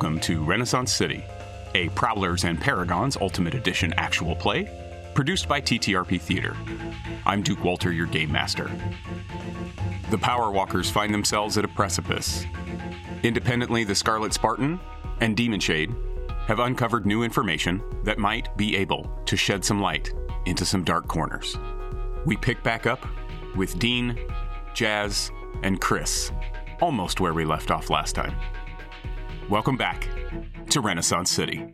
Welcome to Renaissance City, a Prowlers and Paragons Ultimate Edition actual play, produced by TTRP Theater. I'm Duke Walter, your game master. The Power Walkers find themselves at a precipice. Independently, the Scarlet Spartan and Demon Shade have uncovered new information that might be able to shed some light into some dark corners. We pick back up with Dean, Jazz, and Chris, almost where we left off last time. Welcome back to Renaissance City.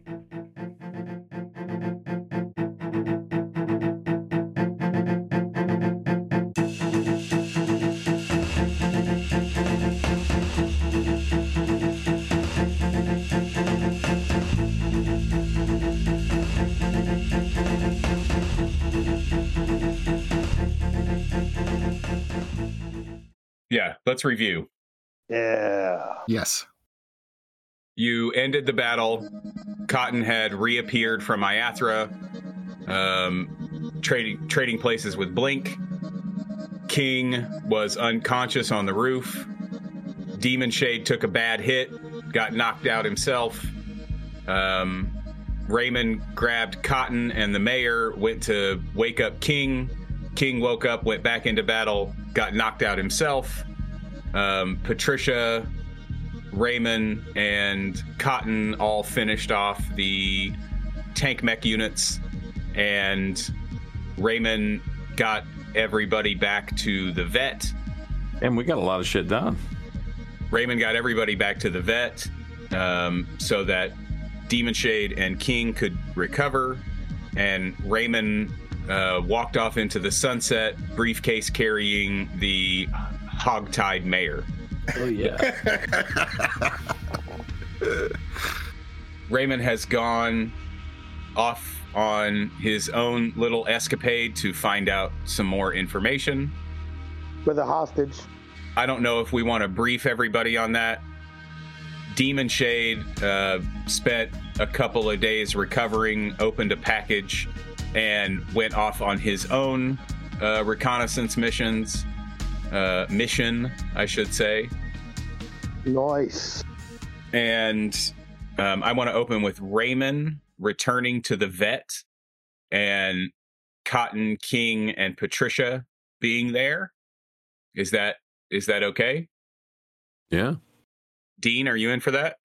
Yeah, let's review. Yeah. Yes. You ended the battle. Cotton had reappeared from Iathra, um, trading trading places with Blink. King was unconscious on the roof. Demon Shade took a bad hit, got knocked out himself. Um, Raymond grabbed Cotton, and the mayor went to wake up King. King woke up, went back into battle, got knocked out himself. Um, Patricia, Raymond, and Cotton all finished off the tank mech units, and Raymond got everybody back to the vet. And we got a lot of shit done. Raymond got everybody back to the vet um, so that Demon Shade and King could recover, and Raymond uh, walked off into the sunset, briefcase carrying the hogtied mayor. Oh yeah. Raymond has gone off on his own little escapade to find out some more information. With a hostage. I don't know if we want to brief everybody on that. Demon Shade uh, spent a couple of days recovering, opened a package, and went off on his own uh, reconnaissance missions. Uh, mission, I should say. Nice. And um, I want to open with Raymond returning to the vet and Cotton King and Patricia being there. Is that is that okay? Yeah. Dean, are you in for that?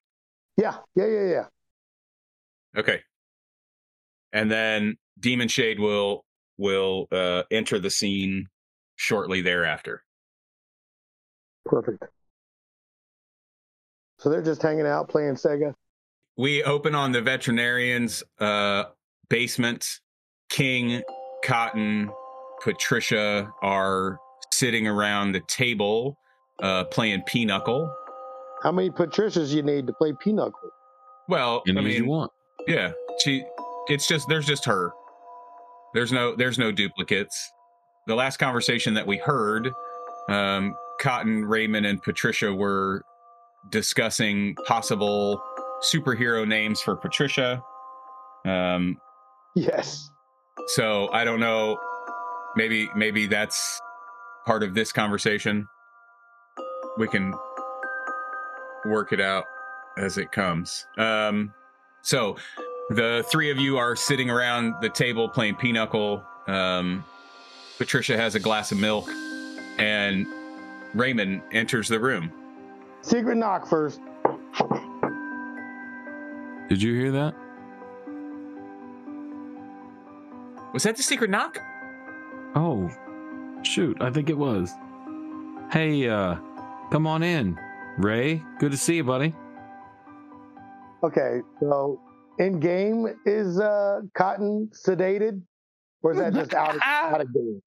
Yeah. Yeah. Yeah. Yeah. Okay. And then Demon Shade will will uh, enter the scene shortly thereafter. Perfect. So they're just hanging out playing Sega. We open on the veterinarian's uh, basement. King, Cotton, Patricia are sitting around the table uh, playing Pinochle. How many Patricias you need to play Pinochle? Well, Any I as you want. yeah, she. It's just there's just her. There's no there's no duplicates. The last conversation that we heard, um, Cotton, Raymond, and Patricia were discussing possible superhero names for Patricia. Um, Yes. so I don't know. Maybe maybe that's part of this conversation. We can work it out as it comes. Um, so the three of you are sitting around the table playing pinochle. Um, Patricia has a glass of milk, and Raymond enters the room. Secret knock first. Did you hear that? Was that the secret knock? Oh, shoot. I think it was. Hey, uh, come on in. Ray, good to see you, buddy. Okay. So in game is uh Cotton sedated? Or is that just out of, out of game?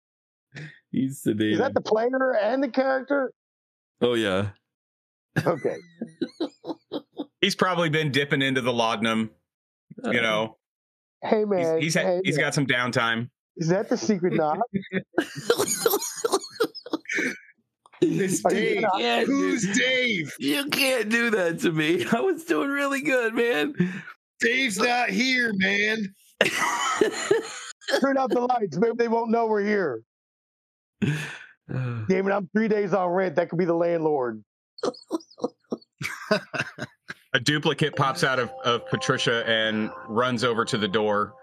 He's sedated. Is that the player and the character? oh, yeah. Okay. He's probably been dipping into the laudanum. You know, Hey man. he's, had, hey, he's man. got some downtime. Is that the secret knock? It's Are Dave. Yeah, Who's dude. Dave? You can't do that to me. I was doing really good, man. Dave's not here, man. Turn out the lights. Maybe they won't know we're here. Damn it, I'm three days on rent. That could be the landlord. a duplicate pops out of, of Patricia and runs over to the door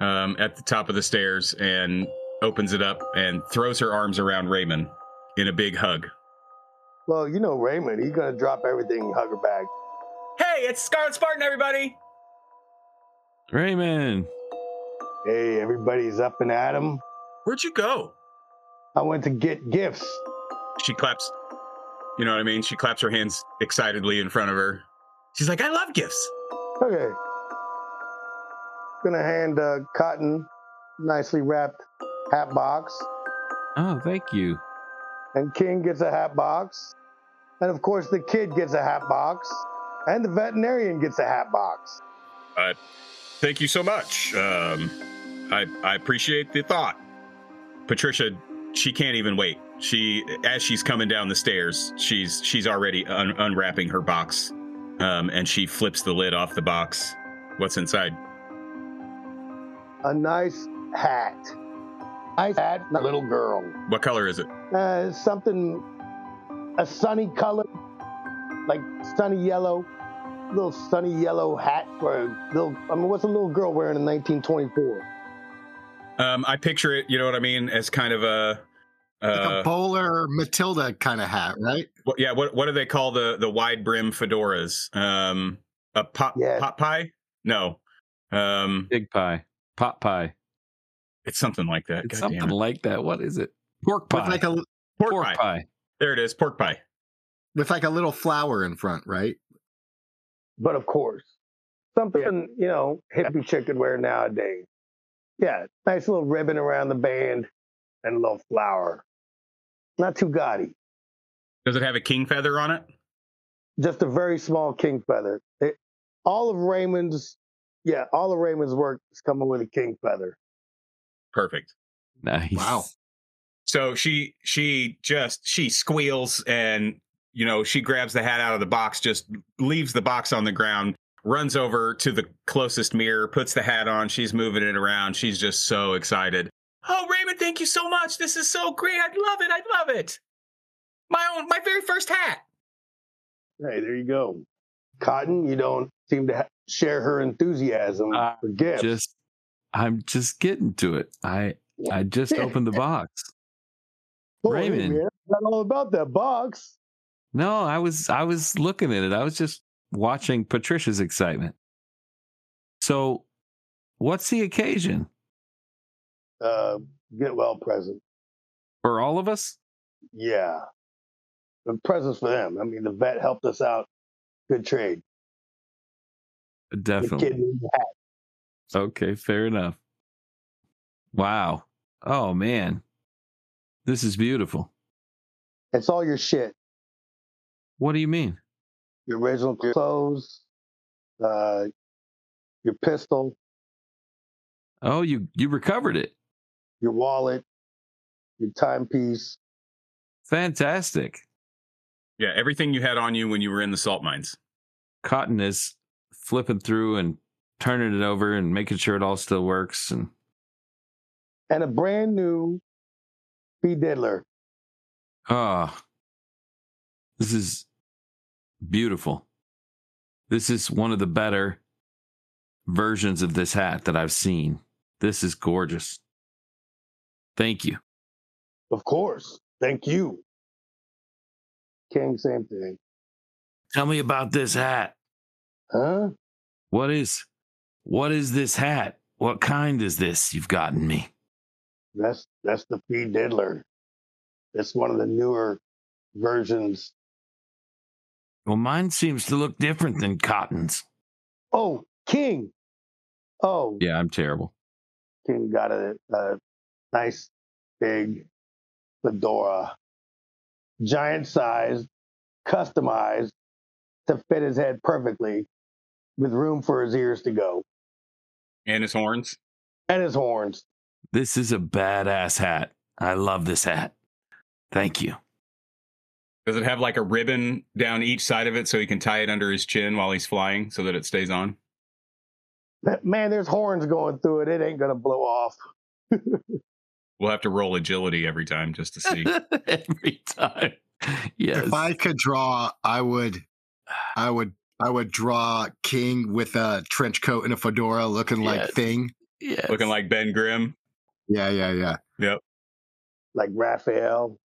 um, at the top of the stairs and opens it up and throws her arms around Raymond in a big hug. Well, you know Raymond, he's gonna drop everything, hug her back. Hey, it's Scarlet Spartan, everybody! Raymond. Hey, everybody's up and at 'em. Where'd you go? I went to get gifts. She claps. You know what I mean? She claps her hands excitedly in front of her. She's like, I love gifts. Okay. Gonna hand uh, Cotton nicely wrapped hat box, Oh, thank you. and King gets a hat box, and of course the kid gets a hat box, and the veterinarian gets a hat box. Thank you so much. Um, I I appreciate the thought. Patricia, she can't even wait. She as she's coming down the stairs, she's she's already un- unwrapping her box, um, and she flips the lid off the box. What's inside? A nice hat. Nice hat, a little girl. What color is it? Uh, something, a sunny color, like sunny yellow, little sunny yellow hat for a little. I mean, what's a little girl wearing in 1924? Um, I picture it. You know what I mean? As kind of a. Like Uh, a bowler Matilda kind of hat, right? what, yeah. What what do they call the the wide brim fedoras? Um, a pot Yeah. pot pie? No. Um, Big pie. Pot pie. it's something like that. It's God something it. like that. What is it? Pork pie. With like a pork, Pork pie. pie. There it is. Pork pie. with like a little flower in front, right? But of course, something you know hippie chick could wear nowadays. Yeah, nice little ribbon around the band and a little flower. Not too gaudy. Does it have a king feather on it? Just a very small king feather. It, all of Raymond's, yeah, all of Raymond's work is coming with a king feather. Perfect. Nice. Wow. So she she just she squeals and you know she grabs the hat out of the box, just leaves the box on the ground, runs over to the closest mirror, puts the hat on. She's moving it around. She's just so excited. Oh, Raymond, thank you so much. This is so great. I love it. I love it. My own, my very first hat. Hey, there you go. Cotton, you don't seem to ha- share her enthusiasm Uh, for gifts. Just I'm just getting to it. I I just opened the box. Oh, hey, Raymond. man, I all about that box. No, I was I was looking at it. I was just watching Patricia's excitement. So, what's the occasion Uh, get well present. for all of us? Yeah. The presents for them. I mean, the vet helped us out. Good trade. Definitely. Okay, fair enough. Wow. Oh man. This is beautiful. It's all your shit. What do you mean? Your original clothes, uh, your pistol, Oh, you you recovered it. your wallet, your timepiece. Fantastic. Yeah, everything you had on you when you were in the salt mines. Cotton is flipping through and turning it over and making sure it all still works and and a brand new B Diddler. Oh, this is beautiful. This is one of the better versions of this hat that I've seen. This is gorgeous. Thank you. Of course. Thank you. King, same thing. Tell me about this hat. Huh? What is what is this hat? What kind is this you've gotten me? That's that's the B Diddler. It's one of the newer versions. Well, mine seems to look different than Cotton's. Oh, King. Oh, Yeah, I'm terrible. King got a, a nice big fedora, giant size, customized to fit his head perfectly, with room for his ears to go And his horns. and his horns. This is a badass hat. I love this hat. Thank you. Does it have like a ribbon down each side of it so he can tie it under his chin while he's flying so that it stays on? Man, there's horns going through it. It ain't gonna blow off. We'll have to roll agility every time just to see. Every time. Yes. If I could draw, I would, I would I would draw King with a trench coat and a fedora, looking like Thing. Yes. Looking like Ben Grimm. Yeah, yeah, yeah, Yep. Like Raphael.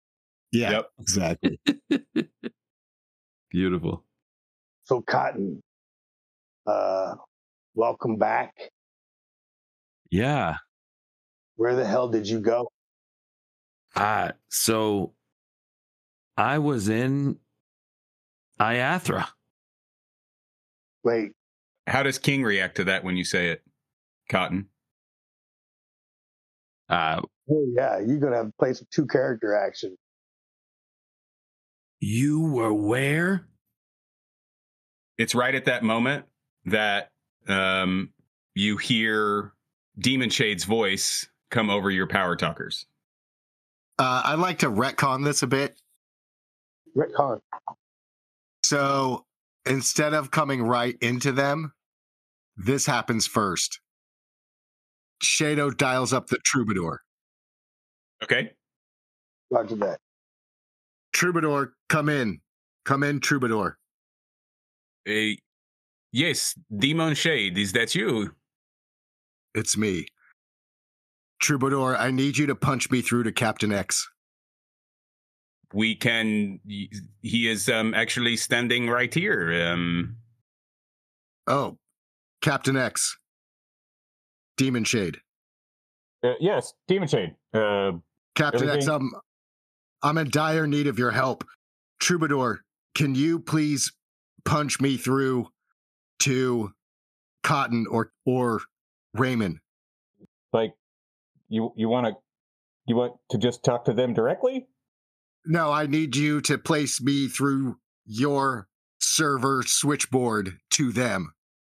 Yeah. Yep. Exactly. beautiful. So Cotton, uh, welcome back. Yeah. Where the hell did you go? Uh, so I was in Iathra. Wait, How does King react to that when you say it? Cotton. Uh, oh yeah, you're gonna have to play some two character action. You were where? It's right at that moment that um, you hear Demon Shade's voice come over your power talkers. Uh, I'd like to retcon this a bit. Retcon. So instead of coming right into them, this happens first. Shadow dials up the troubadour. Okay. Roger that. Troubadour, come in. Come in, troubadour. Uh, yes, Demon Shade, is that you? It's me. Troubadour, I need you to punch me through to Captain X. We can. He is um, actually standing right here. Um, Oh, Captain X. Demon Shade. Uh, yes, Demon Shade. Uh, Captain X, Everything- I'm, I'm in dire need of your help. Troubadour, can you please punch me through to Cotton or or Raymond? like, you you want to you want to just talk to them directly? No, I need you to place me through your server switchboard to them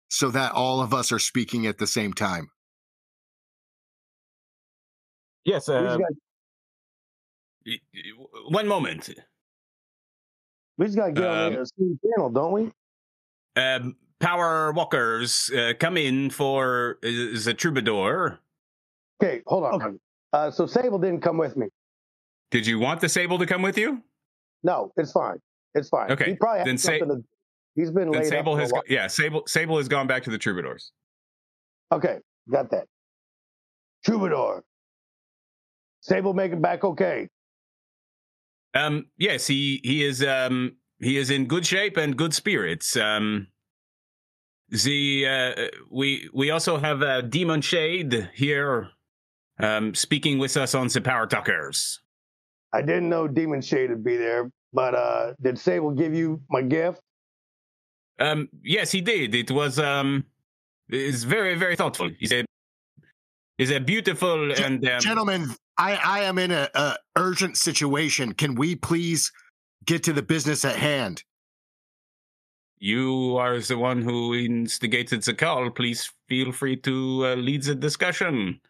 so that all of us are speaking at the same time. Yes. Uh, one moment. we just gotta get on um, the same channel, don't we? Um, power walkers, uh, come in for uh, the troubadour. Okay, hold on. Uh, so Sable didn't come with me. Did you want the sable to come with you? No, it's fine. It's fine. Okay, He probably had then Sa- something to. He's been Then laid Sable up has, go- yeah, Sable, Sable has gone back to the troubadours. Okay, got that. Troubadour. Sable make it back okay. Um, yes, he he is um he is in good shape and good spirits. Um, the uh, we we also have uh, Demon Shade here, um, speaking with us on the Power Talkers. I didn't know Demon Shade would be there, but uh did Sable give you my gift? Um, yes, he did. It was um, it's very very thoughtful. He said, is a beautiful Gen- and um, Gentlemen, I, I am in a, a urgent situation. Can we please get to the business at hand? You are the one who instigated the call. Please feel free to uh, lead the discussion.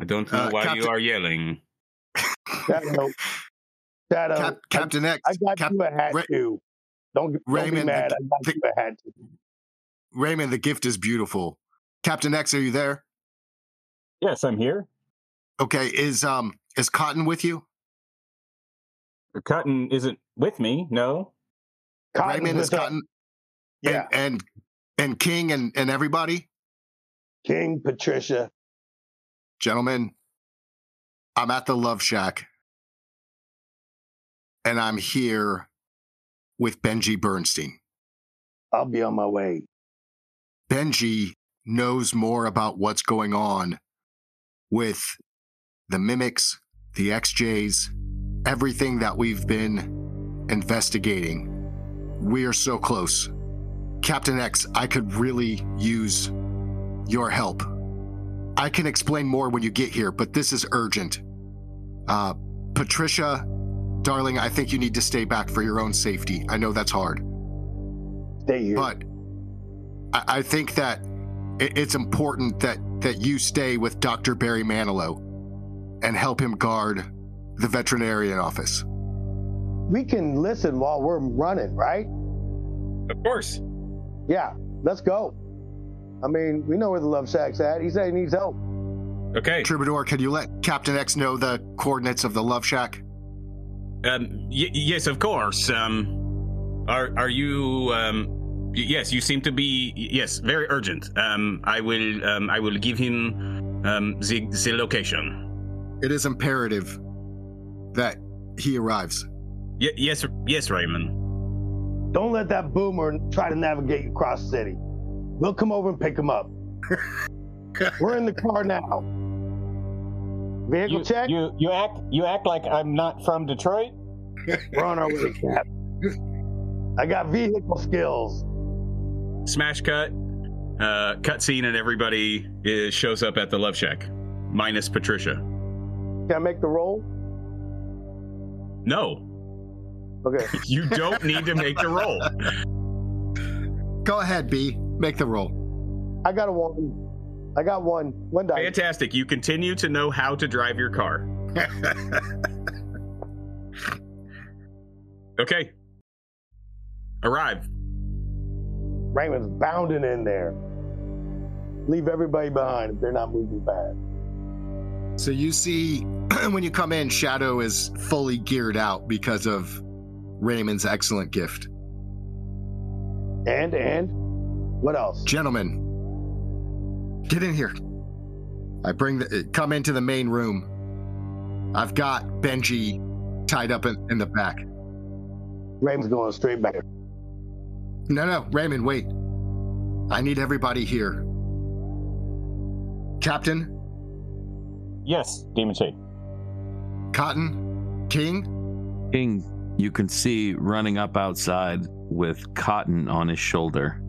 I don't know Uh, why you are yelling. Shadow. Shadow. Cap, Captain X, I, got Cap- you a hat Ra- too. Don't, don't be mad. the- I got the- you a hat too. Raymond, the gift is beautiful. Captain X, are you there? yes, I'm here. Okay, is um is Cotton with you? Cotton isn't with me. No. Cotton's Raymond is with us. Cotton Yeah, and, and and King and, and everybody? King Patricia. Gentlemen, I'm at the Love Shack. And I'm here with Benji Bernstein. I'll be on my way. Benji knows more about what's going on with the mimics, the XJs, everything that we've been investigating. We are so close. Captain X, I could really use your help. I can explain more when you get here, but this is urgent. Uh, Patricia, darling, I think you need to stay back for your own safety. I know that's hard. Stay here. But I, I think that it, it's important that that you stay with Dr. Barry Manilow and help him guard the veterinarian office. we can listen while we're running, right? Of course. Yeah, let's go. I mean, we know where the Love Shack's at. He said he needs help. Okay. Troubadour, can you let Captain X know the coordinates of the Love Shack? Um, y- yes, of course. Um, are are you um Y- Yes, you seem to be yes, very urgent. Um, I will um, I will give him um, the the location. It is imperative that he arrives. Y- yes, yes, Raymond. Don't let that boomer try to navigate across the city. We'll come over and pick him up. We're in the car now. Vehicle You, check. you you act you act like I'm not from Detroit. We're on our way, Cap. I got vehicle skills. Smash cut. Uh, cut scene and everybody is, shows up at the Love Shack, minus Patricia. Can I make the roll? No, Okay. you don't need to make the roll. Go ahead, B. Make the roll. I got a one. I got one. One die. Fantastic. You continue to know how to drive your car. Okay. Arrive. Raymond's bounding in there. Leave everybody behind if they're not moving fast. So you see, when you come in, Shadow is fully geared out because of Raymond's excellent gift. And and what else? Gentlemen, get in here. I bring the come into the main room. I've got Benji tied up in, in the back. Raymond's going straight back. No, no, Raymond, wait. I need everybody here. Captain, Yes, Demon Shade. Cotton, King, King, you can see running up outside with cotton on his shoulder.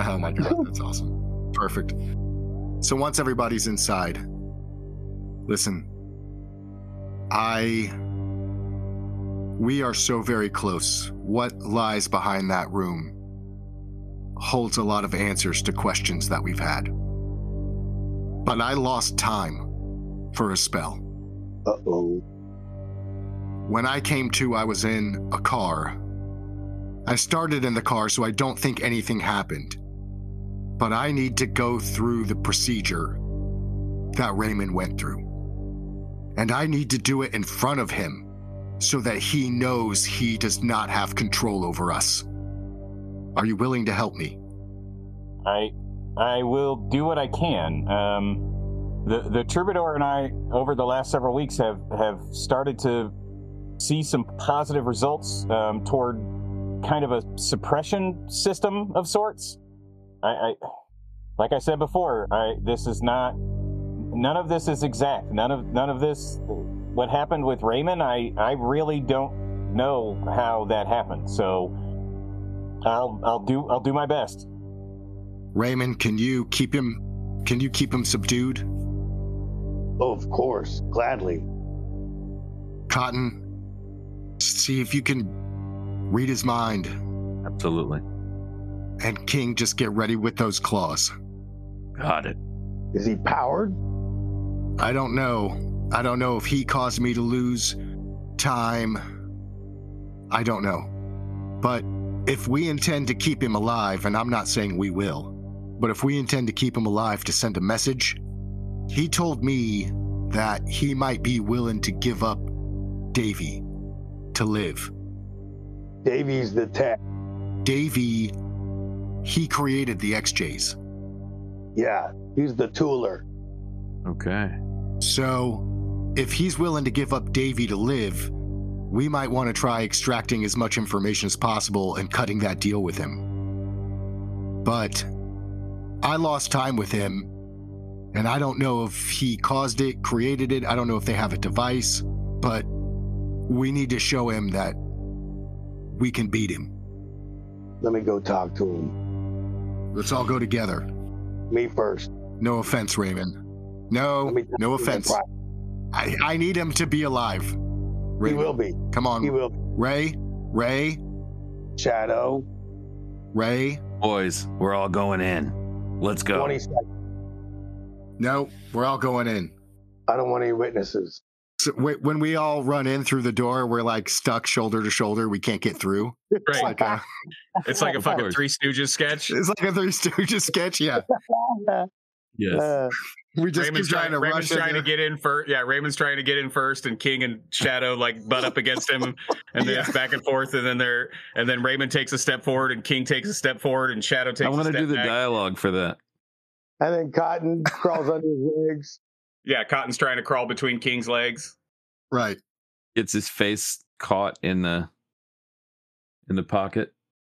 Oh my god, that's awesome. Perfect. So once everybody's inside, listen. I we are so very close. What lies behind that room holds a lot of answers to questions that we've had. But I lost time for a spell. Uh oh. When I came to, I was in a car. I started in the car, so I don't think anything happened. But I need to go through the procedure that Raymond went through. And I need to do it in front of him so that he knows he does not have control over us. Are you willing to help me? I I will do what I can. Um, the the troubadour and I over the last several weeks have have started to see some positive results um, toward kind of a suppression system of sorts. I, I like I said before, I this is not none of this is exact. None of none of this what happened with Raymond, I I really don't know how that happened. So I'll I'll do I'll do my best. Raymond, can you keep him can you keep him subdued? Oh, of course. Gladly. Cotton, see if you can read his mind. Absolutely. And King, just get ready with those claws. Got it. Is he powered? I don't know. I don't know if he caused me to lose time. I don't know. But if we intend to keep him alive, and I'm not saying we will, but if we intend to keep him alive to send a message, he told me that he might be willing to give up Davy to live. Davy's the tech. Davy, he created the XJs. Yeah, he's the tooler. Okay. So, if he's willing to give up Davy to live, we might want to try extracting as much information as possible and cutting that deal with him. But I lost time with him, and I don't know if he caused it, created it. I don't know if they have a device, but we need to show him that we can beat him. Let me go talk to him. Let's all go together. Me first. No offense, Raymond. No, Let me talk no to him in offense. I, I need him to be alive. He will be. Come on, He will be. Ray, Ray, Shadow. Ray. Boys, we're all going in. Let's go. 20 seconds. No, we're all going in. I don't want any witnesses. So wait, when we all run in through the door, we're like stuck shoulder to shoulder. We can't get through. It's Right. like a, It's like a fucking. Three Stooges sketch. it's like a Three Stooges sketch. Yeah. Yes. Uh, We just Raymond's keep trying to Raymond's rush in trying to get in first. Yeah, Raymond's trying to get in first, and King and Shadow like butt up against him, and then Yeah. it's back and forth, and then they're and then Raymond takes a step forward, and King takes a step forward, and Shadow takes. I want a to do the back. dialogue for that. And then Cotton crawls under his legs. Yeah, Cotton's trying to crawl between King's legs. Right. Gets his face caught in the in the pocket.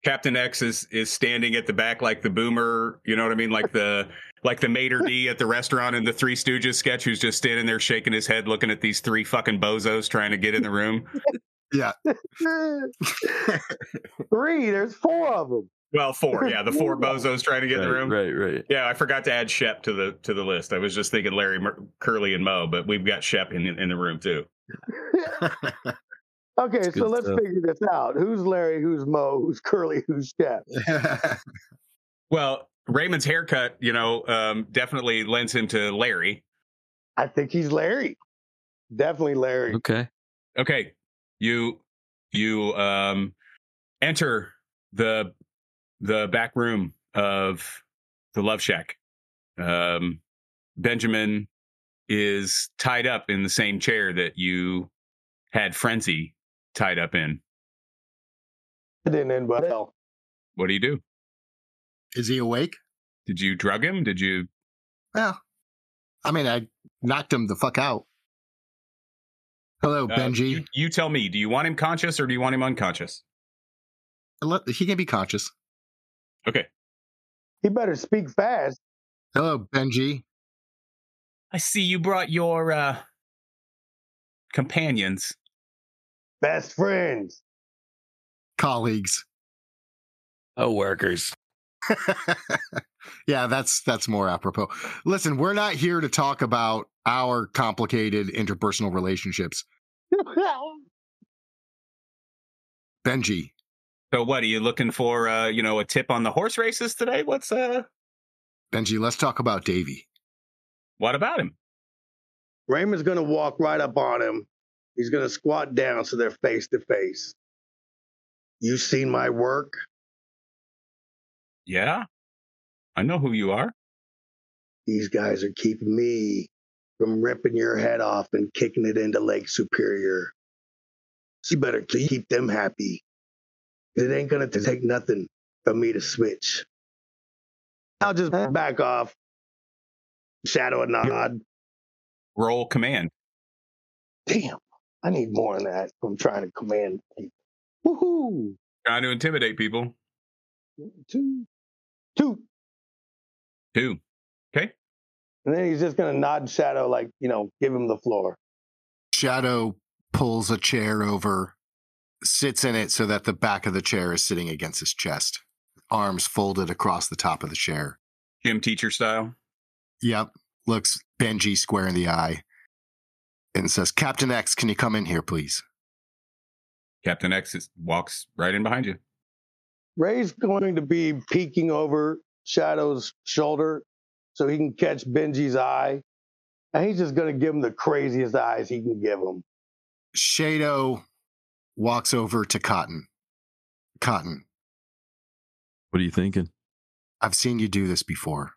Captain X is is standing at the back like the boomer, you know what I mean, like the like the Mater d at the restaurant in the Three Stooges sketch, who's just standing there shaking his head, looking at these three fucking bozos trying to get in the room. Yeah, Three, there's four of them. Well, four, yeah, the four bozos trying to get in the room. right, right. Yeah, I forgot to add Shep to the to the list. I was just thinking Larry, Mer- Curly, and Moe, but we've got Shep in in the room too. Okay, That's so let's stuff. figure this out. Who's Larry? Who's Moe? Who's Curly? Who's Shep? Well, Raymond's haircut, you know, um, definitely lends him to Larry. I think he's Larry. Definitely Larry. Okay. Okay, you you um enter the the back room of the Love Shack. Um, Benjamin is tied up in the same chair that you had Frenzy tied up in. It didn't end well. What do you do? Is he awake? Did you drug him? Did you? Well, I mean, I knocked him the fuck out. Hello, uh, Benji. You, you tell me. Do you want him conscious or do you want him unconscious? He can be conscious. Okay. He better speak fast. Hello, Benji. I see you brought your uh companions. Best friends. Colleagues. Oh, workers. yeah, that's that's more apropos. Listen, we're not here to talk about our complicated interpersonal relationships. Benji, So what are you looking for uh, you know, a tip on the horse races today? What's uh Benji, let's talk about Davy. what about him? Raymond's gonna walk right up on him. He's gonna squat down so they're face to face. You seen my work? Yeah. I know who you are. These guys are keeping me from ripping your head off and kicking it into Lake Superior. So you better keep them happy. It ain't gonna take nothing for me to switch. I'll just back off, shadow a nod. Roll command. Damn, I need more than that. I'm trying to command people. Woohoo! Trying to intimidate people. Two, two. Two. Okay. And then he's just gonna nod shadow, like, you know, give him the floor. Shadow pulls a chair over, sits in it so that the back of the chair is sitting against his chest, arms folded across the top of the chair. Gym teacher style. Yep, looks Benji square in the eye and says, Captain X, can you come in here, please? Captain X is, walks right in behind you. Ray's going to be peeking over Shadow's shoulder so he can catch Benji's eye. And he's just going to give him the craziest eyes he can give him. Shadow walks over to Cotton. Cotton, What are you thinking? I've seen you do this before.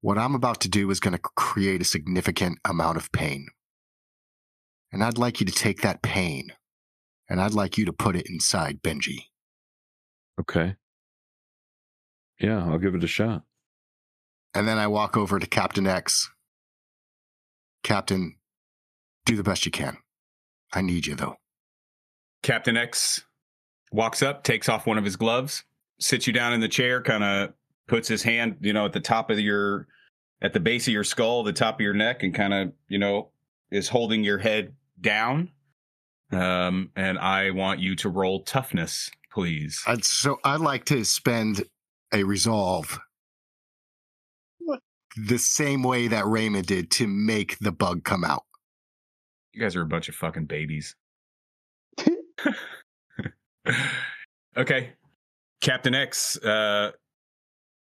What I'm about to do is going to create a significant amount of pain. And I'd like you to take that pain and I'd like you to put it inside Benji. Okay. Yeah, I'll give it a shot. And then I walk over to Captain X. Captain, do the best you can. I need you though. Captain X walks up, takes off one of his gloves, sits you down in the chair, kind of puts his hand, you know, at the top of your, at the base of your skull, the top of your neck, and kind of, you know, is holding your head down. Um, and I want you to roll toughness, please. I'd, so I'd like to spend a resolve What? the same way that Raymond did to make the bug come out. You guys are a bunch of fucking babies. okay, Captain X, uh,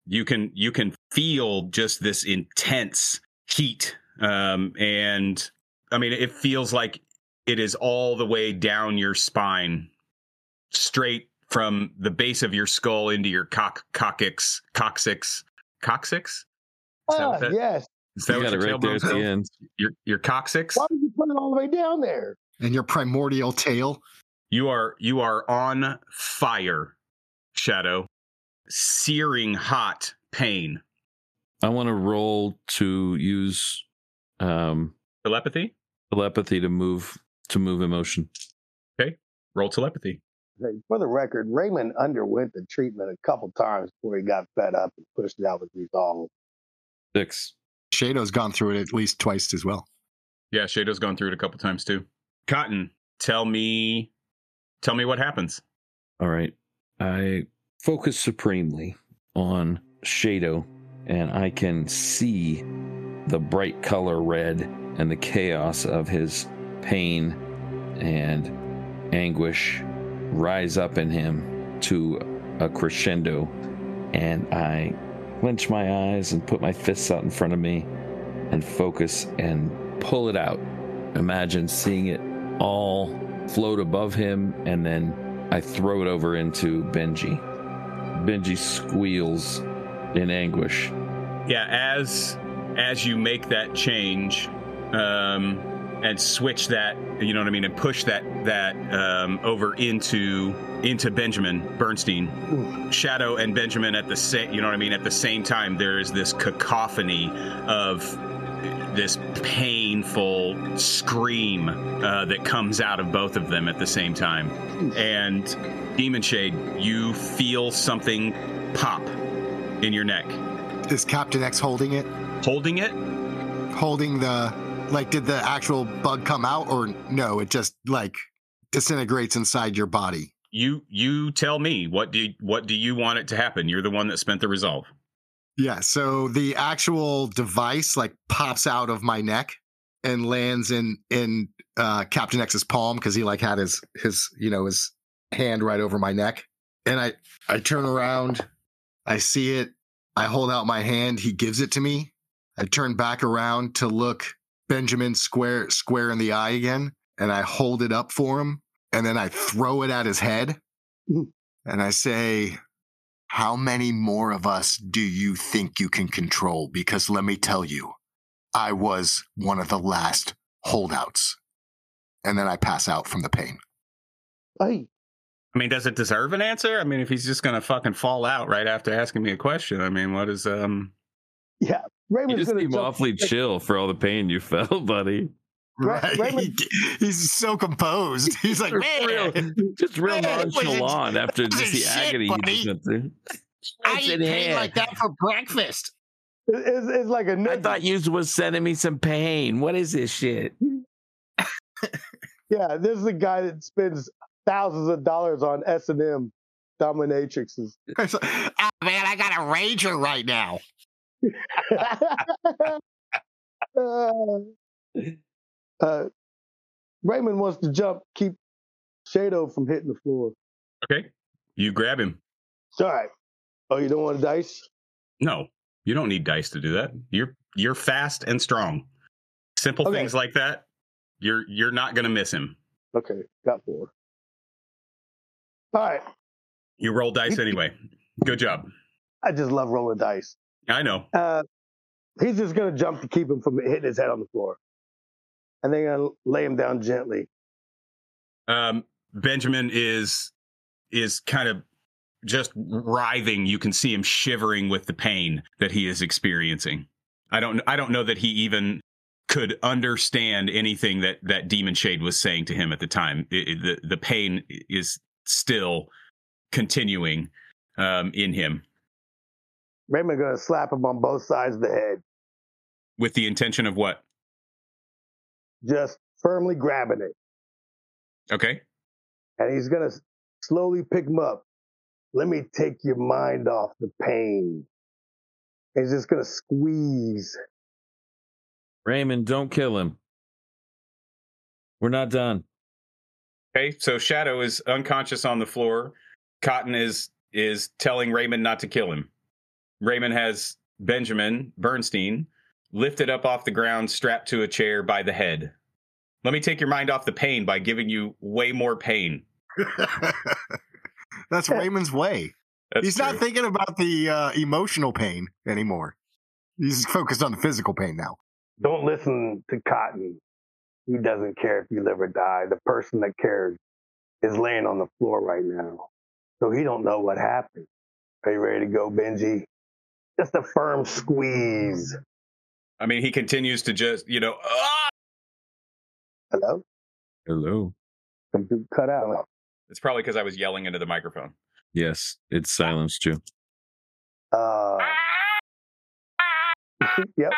you can you can feel just this intense heat, um, and I mean it feels like it is all the way down your spine, straight from the base of your skull into your cock coccyx coccyx coccyx Is that Ah, yes. Is that You what got it right there at the end. Your your coccyx. Why did you put it all the way down there? And your primordial tail. You are you are on fire, Shadow. Searing hot pain. I want to roll to use um, Telepathy. telepathy to move to move emotion. Okay. Roll telepathy. Hey, For the record, Raymond underwent the treatment a couple times before he got fed up and pushed it out with resolve. Six. Shadow's gone through it at least twice as well. Yeah, Shadow's gone through it a couple times too. Cotton, tell me, tell me what happens. All right. I focus supremely on Shadow, and I can see the bright color red and the chaos of his pain and anguish rise up in him to a crescendo. And I clench my eyes and put my fists out in front of me and focus and pull it out. Imagine seeing it all float above him, and then I throw it over into Benji. Benji squeals in anguish. Yeah, as as you make that change, um, and switch that, you know what I mean, and push that that um, over into into Benjamin Bernstein, Shadow and Benjamin at the same, you know what I mean, at the same time. There is this cacophony of this painful scream uh, that comes out of both of them at the same time, and Demon Shade, you feel something pop in your neck. Is Captain X holding it? Holding it, Holding the like did the actual bug come out or no, it just like disintegrates inside your body. you you tell me what do what do you want it to happen? You're the one that spent the resolve. Yeah, so the actual device like pops out of my neck and lands in in uh Captain X's palm because he like had his his you know his hand right over my neck. And I I turn around, I see it, I hold out my hand, he gives it to me. I turn back around to look Benjamin square square in the eye again, and I hold it up for him, and then I throw it at his head. Mhm. And I say, how many more of us do you think you can control? Because let me tell you, I was one of the last holdouts. And then I pass out from the pain. Hey, I mean, does it deserve an answer? I mean, if he's just gonna fucking fall out right after asking me a question, I mean, what is um? yeah, You Raymond's just gonna seem awfully chill for all the pain you felt, buddy. Right. He's so composed. He's like, man, just real nonchalant after just the shit, agony buddy. he just went. I eat pain like that for breakfast. It's, it's like a I nut. thought you was sending me some pain. What is this shit? Yeah, this is a guy that spends thousands of dollars on S and M dominatrixes. "Ah, man, I got a rager right now. uh, Raymond wants to jump, keep Shadow from hitting the floor. Okay, you grab him. All right. Oh, you don't want to dice? No, you don't need dice to do that. You're you're fast and strong. Simple Okay. things like that. You're you're not gonna miss him. Okay, got four. All right. You roll dice anyway. Good job. I just love rolling dice. I know. Uh, he's just gonna jump to keep him from hitting his head on the floor, and then gonna lay him down gently. Um, Benjamin is is kind of just writhing. You can see him shivering with the pain that he is experiencing. I don't I don't know that he even could understand anything that that Demon Shade was saying to him at the time. It- it- the the pain is still continuing um, in him Raymond gonna slap him on both sides of the head, with the intention of what? Just firmly grabbing it, Okay. and he's gonna slowly pick him up. Let me take your mind off the pain. He's just gonna squeeze. Raymond, don't kill him. We're not done. Okay, so Shadow is unconscious on the floor. Cotton is is telling Raymond not to kill him. Raymond has Benjamin Bernstein lifted up off the ground, strapped to a chair by the head. Let me take your mind off the pain by giving you way more pain. That's Raymond's way. That's He's not thinking about the uh, emotional pain anymore. He's focused on the physical pain now. Don't listen to Cotton. He doesn't care if you live or die. The person that cares is laying on the floor right now. So he don't know what happened. Are you ready to go, Benji? Just a firm squeeze. I mean, he continues to just, you know, ah! Hello? Hello. Something cut out. it's probably because I was yelling into the microphone. Yes, it's silenced you. Uh, yep,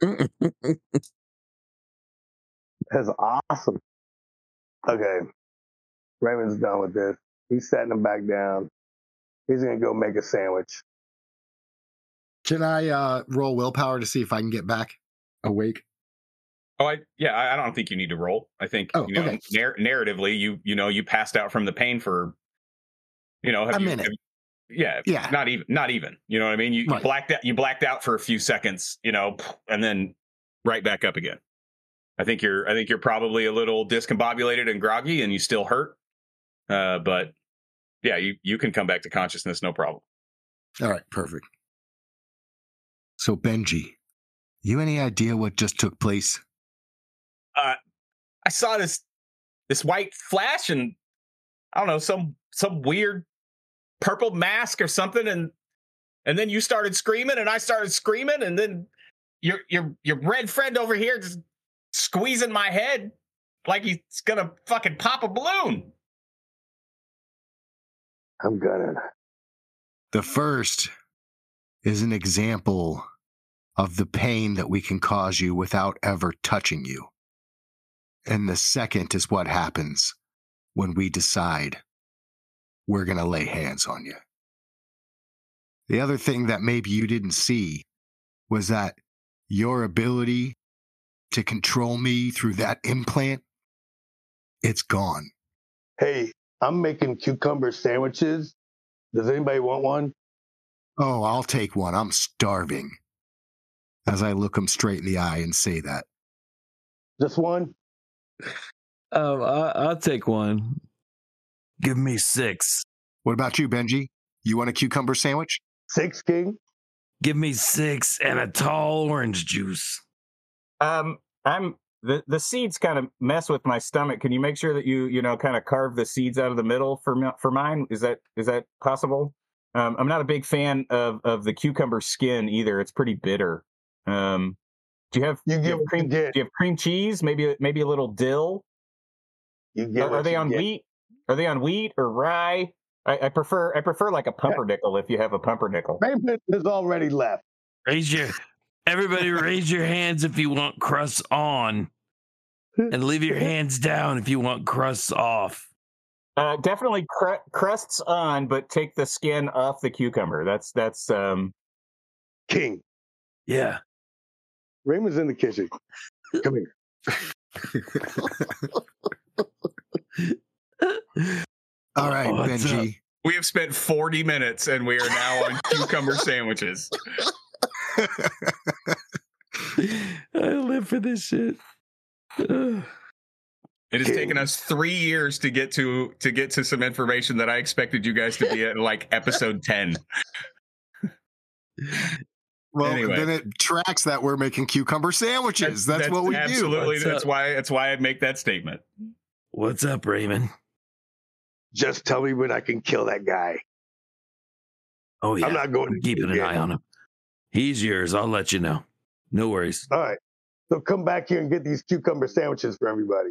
that's awesome. Okay, Raymond's done with this. He's setting him back down. He's gonna go make a sandwich. Can I uh, roll willpower to see if I can get back awake? Oh, I yeah, I, I don't think you need to roll. I think Oh, you know, okay. narr- narratively, you you know, you passed out from the pain for, you know, A you, minute. have- yeah, Yeah. not even, not even. You know what I mean? You, you blacked out, you blacked out for a few seconds, you know, and then right back up again. I think you're, I think you're probably a little discombobulated and groggy, and you still hurt. Uh, but yeah, you you can come back to consciousness, no problem. All right, perfect. So, Benji, you any idea what just took place? Uh, I saw this this white flash and I don't know some some weird purple mask or something and and then you started screaming and I started screaming and then your your your red friend over here just squeezing my head like he's gonna fucking pop a balloon. I'm gonna. The first is an example of the pain that we can cause you without ever touching you. And the second is what happens when we decide we're going to lay hands on you. The other thing that maybe you didn't see was that your ability to control me through that implant, it's gone. Hey, I'm making cucumber sandwiches. Does anybody want one? Oh, I'll take one. I'm starving. As I look him straight in the eye and say that. Just one? Um, I, I'll take one. Give me six. What about you, Benji? You want a cucumber sandwich? Six King? Give me six and a tall orange juice. Um, I'm the the seeds kind of mess with my stomach. Can you make sure that you you know kind of carve the seeds out of the middle for for mine? Is that is that possible? Um, I'm not a big fan of of the cucumber skin either. It's pretty bitter. Um, do you have You do get have what you cream? Do you have cream cheese? Maybe maybe a little dill. You get Are, are they you on get. wheat? Are they on wheat or rye? I, I prefer I prefer like a pumpernickel if you have a pumpernickel. Raymond has already left. Raise your everybody raise your hands if you want crusts on. And leave your hands down if you want crusts off. Uh, definitely cr- crusts on, but take the skin off the cucumber. That's that's um King. Yeah. Raymond's in the kitchen. Come here. All right, What's up? Benji. We have spent 40 minutes and we are now on cucumber sandwiches. I live for this shit. It has taken us three years to get to to get to some information that I expected you guys to be at like episode 10. Well, Anyway. then it tracks that we're making cucumber sandwiches. That's, what we do. absolutely. That's up? why. That's why I make that statement. What's up, Raymond? Just tell me when I can kill that guy. Oh yeah. I'm not going to keeping an jail. eye on him. He's yours. I'll let you know. No worries. All right. So come back here and get these cucumber sandwiches for everybody.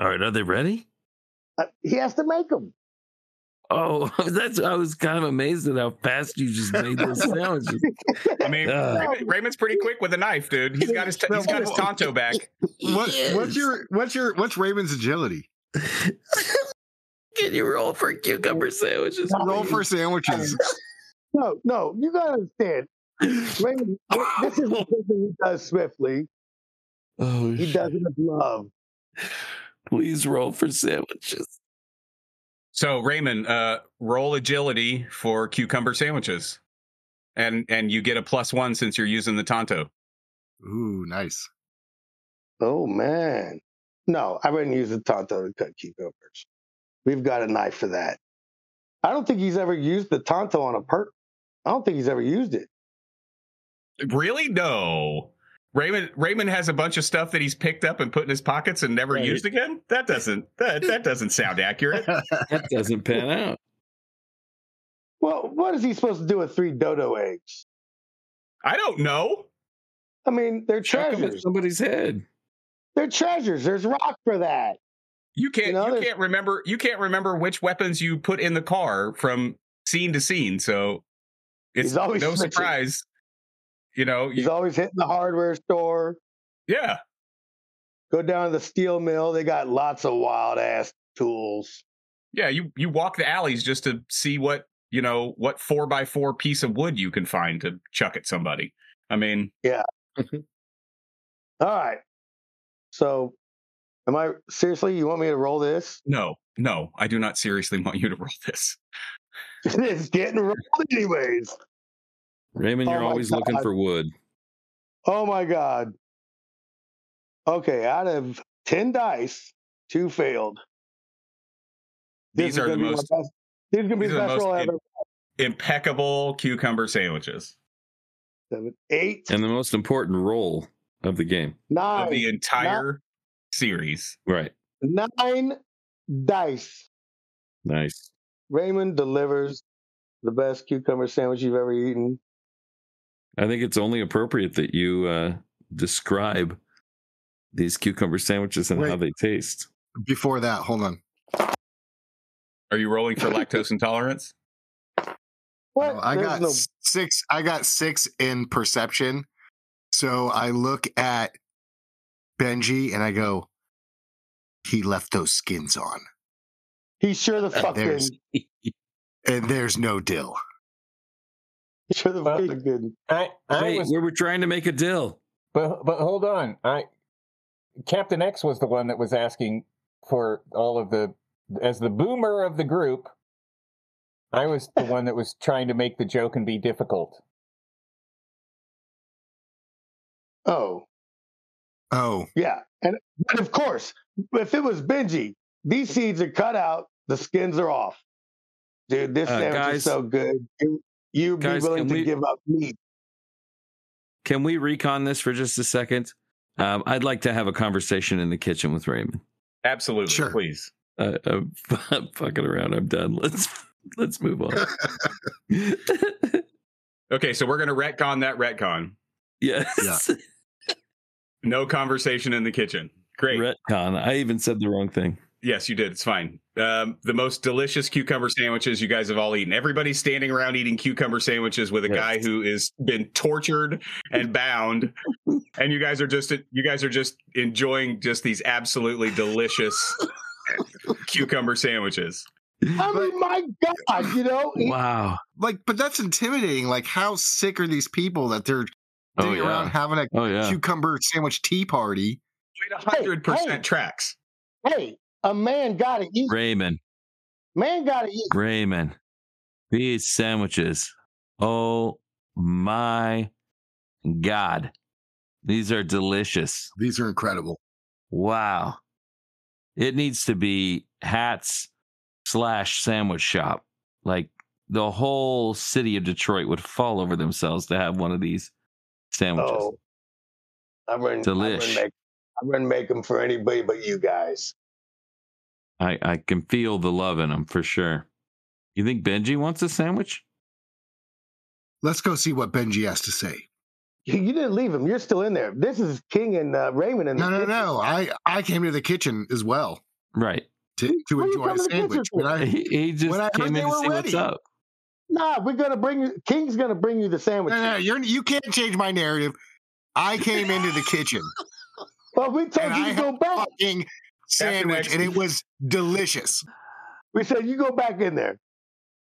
All right, are they ready? Uh, he has to make them. Oh, that's I was kind of amazed at how fast you just made those sandwiches. I mean, Uh. Raymond, Raymond's pretty quick with a knife, dude. He's got his t- he's got his tanto back. What, Yes. What's your what's your what's Raymond's agility? Can you roll for cucumber sandwiches? Roll for sandwiches. No, no, you gotta understand. Raymond, this is something he does swiftly. Oh, He does it with love. please roll for sandwiches. So Raymond, uh, roll agility for cucumber sandwiches, and and you get a plus one since you're using the tanto. Ooh, nice. Oh man. No, I wouldn't use the tanto to cut cucumbers. We've got a knife for that. I don't think he's ever used the tanto on a perk. I don't think he's ever used it. Really? No. Raymond Raymond has a bunch of stuff that he's picked up and put in his pockets and never Right. used again. That doesn't that that doesn't sound accurate. That doesn't pan out. Well, what is he supposed to do with three dodo eggs? I don't know. I mean, they're Chuck 'em at treasures. somebody's head. They're treasures. There's rock for that. You can't You know, you can't remember you can't remember which weapons you put in the car from scene to scene. So it's He's always no switching. surprise. You know, He's you, always hitting the hardware store. yeah. Go down to the steel mill. They got lots of wild ass tools. Yeah, you you walk the alleys just to see what you know what four by four piece of wood you can find to chuck at somebody. I mean, yeah. Mm-hmm. All right. So, am I seriously? You want me to roll this? no, no, I do not seriously want you to roll this. it's getting rolled anyways. Raymond, Oh you're my always looking for wood. Oh my god. Okay, out of ten dice, two failed. These is are the gonna be my most best- These are gonna be the best roll most ever. impeccable cucumber sandwiches Seven, eight, And the most important role of the game. nine, of the entire series. Right. nine dice. Nice. Raymond delivers the best cucumber sandwich you've ever eaten. I think it's only appropriate that you uh, describe these cucumber sandwiches and how they taste. Before that, hold on. Are you rolling for lactose intolerance? What? No, I There's got no- six. I got six in perception. So I look at Benji and I go, he left those skins on, He sure the fuck There's- and there's no dill. He sure the Well, fuck didn't. I, I Wait, was, we were trying to make a deal. but but hold on. I Captain X was the one that was asking for all of the as the boomer of the group. I was the one that was trying to make the joke and be difficult. Oh, Oh, yeah. And but of course, if it was Benji, these seeds are cut out, the skins are off. Dude, this Uh, sandwich guys- is so good. You you'd be Guys, willing can to we- give up meat. Can we retcon this for just a second? Um, I'd like to have a conversation in the kitchen with Raymond. Absolutely, Sure. please. Uh, I'm fucking around. I'm done. Let's let's move on. Okay, so we're gonna retcon that retcon. yes. No conversation in the kitchen. Great. Retcon. I even said the wrong thing. Yes, you did. It's fine. Um, the most delicious cucumber sandwiches you guys have all eaten. Everybody's standing around eating cucumber sandwiches with a Yes. guy who is been tortured and bound, and you guys are just you guys are just enjoying just these absolutely delicious cucumber sandwiches. I mean, my God, you know, Wow. like, but that's intimidating. Like, how sick are these people that they're Oh sitting around having a Oh yeah. cucumber sandwich tea party? Wait, hundred hey. percent tracks. hey, a man gotta eat. Raymond. Man gotta eat. Raymond. These sandwiches. Oh my God. These are delicious. These are incredible. Wow. It needs to be hats slash sandwich shop. Like the whole city of Detroit would fall over themselves to have one of these sandwiches. Oh, I wouldn't, I Delish. wouldn't make, I wouldn't make them for anybody but you guys. I, I can feel the love in them for sure. You think Benji wants a sandwich? Let's go see what Benji has to say. You, you didn't leave him. You're still in there. This is King and uh, Raymond. And No, no, no. I I came to the kitchen as well Right. to, to What enjoy a the sandwich. for? When I, He, he just When I came in to were see what's up. Nah, we're gonna bring you. King's gonna bring you the sandwich. no, no, you're you can't change my narrative. I came into the kitchen Well, we told you I to had go back. fucking sandwich, and it was delicious. We said you go back in there.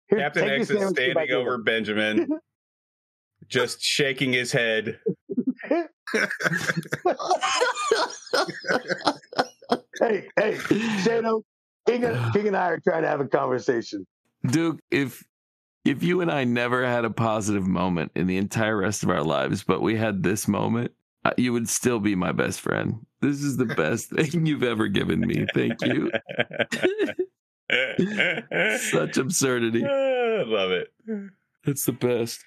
Here, Captain take X is sandwich, go back standing in over Benjamin, just shaking his head. hey, hey, Shadow. King and, King and I are trying to have a conversation. Duke, if if you and I never had a positive moment in the entire rest of our lives, but we had this moment, uh, you would still be my best friend. This is the best thing you've ever given me. Thank you. Such absurdity. I love it. It's the best.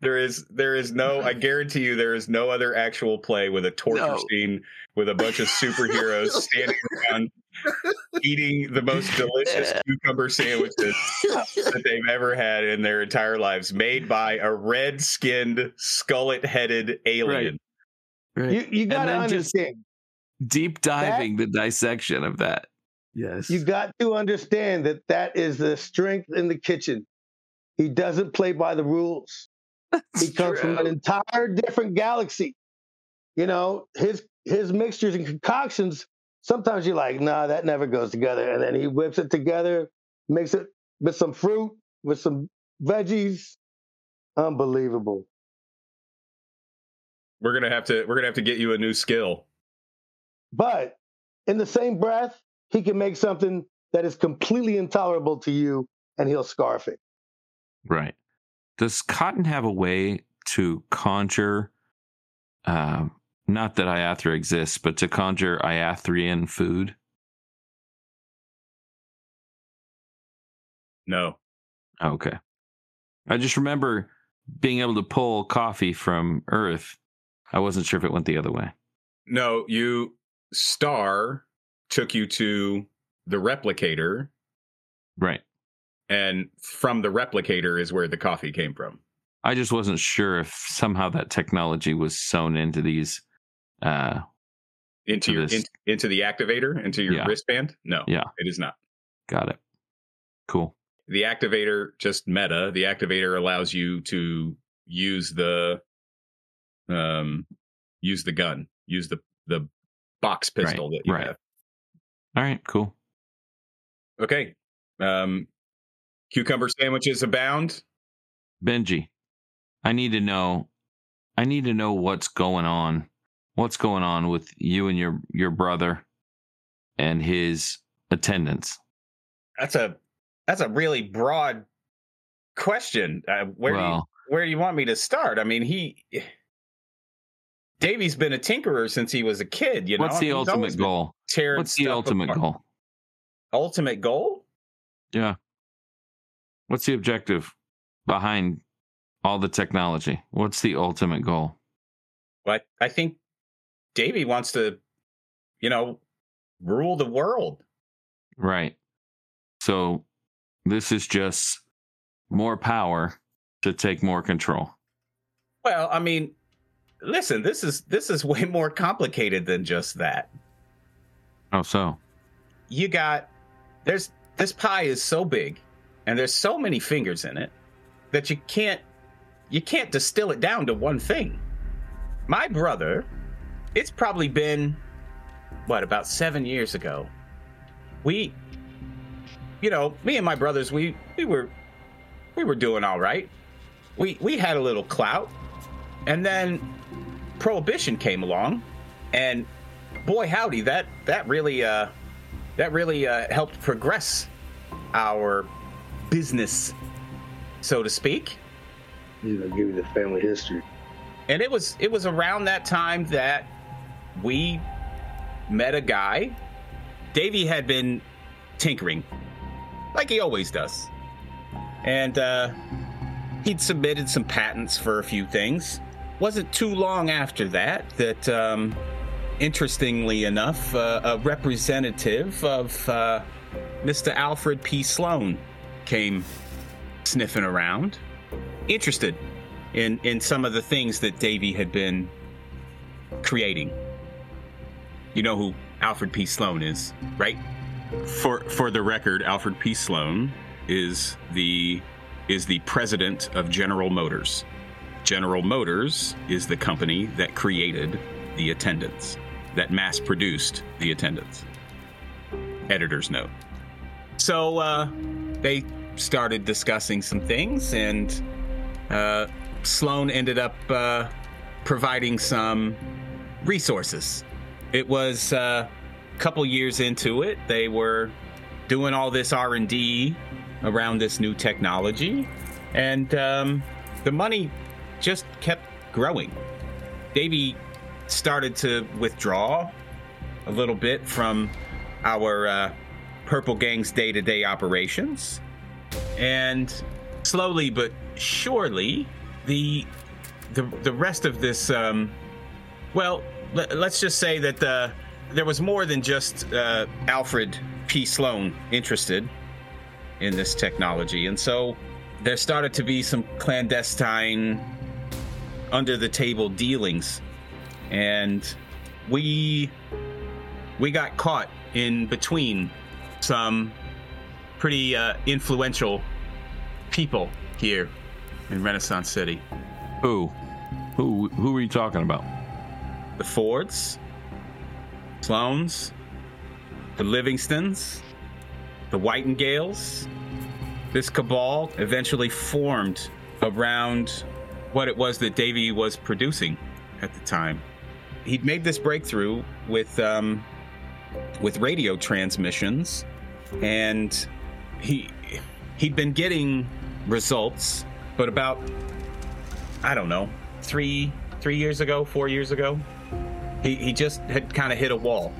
There is there is no I guarantee you there is no other actual play with a torture No. scene with a bunch of superheroes standing around eating the most delicious cucumber sandwiches that they've ever had in their entire lives, made by a red-skinned, skullet-headed alien. Right. You you got to then just- understand. Deep diving the dissection of that. Yes. You got to understand that that is the strength in the kitchen. He doesn't play by the rules. He comes from an entire different galaxy. You know, his his mixtures and concoctions. Sometimes you're like, nah, that never goes together, and then he whips it together, makes it with some fruit, with some veggies. Unbelievable. We're gonna have to we're gonna have to get you a new skill. But in the same breath, he can make something that is completely intolerable to you, and he'll scarf it. Right. Does Cotton have a way to conjure, uh, not that Iathra exists, but to conjure Iathrian food? No. Okay. I just remember being able to pull coffee from Earth. I wasn't sure if it went the other way. No, you Star took you to the replicator, Right. and from the replicator is where the coffee came from. I just wasn't sure if somehow that technology was sewn into these. Uh, Into your in, into the activator, into your Yeah. wristband? No. Yeah. It is not. got it. Cool. The activator just meta. The activator allows you to use the um use the gun, use the the box pistol that you right. have. All right. Cool. Okay. Um cucumber sandwiches abound. Benji, I need to know. I need to know what's going on. What's going on with you and your your brother and his attendants? That's a that's a really broad question. Uh, where do you, where do you want me to start? I mean, he Davy's been a tinkerer since he was a kid. You know, what's the He's ultimate goal? What's the ultimate apart. goal? Ultimate goal? Yeah. What's the objective behind all the technology? What's the ultimate goal? But I think Davy wants to, you know, rule the world. Right. So this is just more power to take more control. Well, I mean, listen, this is this is way more complicated than just that. Oh, so You got there's this pie is so big and there's so many fingers in it that you can't you can't distill it down to one thing. My brother, it's probably been what about 7 years ago. We you know, me and my brothers we we were we were doing all right. We we had a little clout. And then prohibition came along and boy howdy that that really uh that really uh, helped progress our business so to speak. You know, give you the family history. and it was it was around that time that we met a guy. Davey had been tinkering like he always does. And uh he'd submitted some patents for a few things wasn't too long after that that um interestingly enough uh, a representative of uh mr alfred p sloan came sniffing around interested in in some of the things that Davy had been creating. You know who Alfred P. Sloan is, right? For for the record, Alfred P. Sloan is the is the president of General Motors. General Motors is the company that created the attendants, that mass produced the attendants. Editor's note. So uh, they started discussing some things, and uh, Sloan ended up uh, providing some resources. It was uh, a couple years into it. They were doing all this R and D around this new technology, and um, the money just kept growing. Davy started to withdraw a little bit from our uh, Purple Gang's day-to-day operations, and slowly but surely the the the rest of this um well let, us just say that uh, there was more than just uh, alfred p. Sloan interested in this technology. And so there started to be some clandestine under the table dealings and we we got caught in between some pretty uh, influential people here in Renaissance City. Who? Who? Who are you talking about? The Fords, Sloans, the Livingstons, the Whitingales. This cabal eventually formed around what it was that Davy was producing at the time. He'd made this breakthrough with um, with radio transmissions, and he he'd been getting results, but about I don't know three three years ago, four years ago, he he just had kind of hit a wall.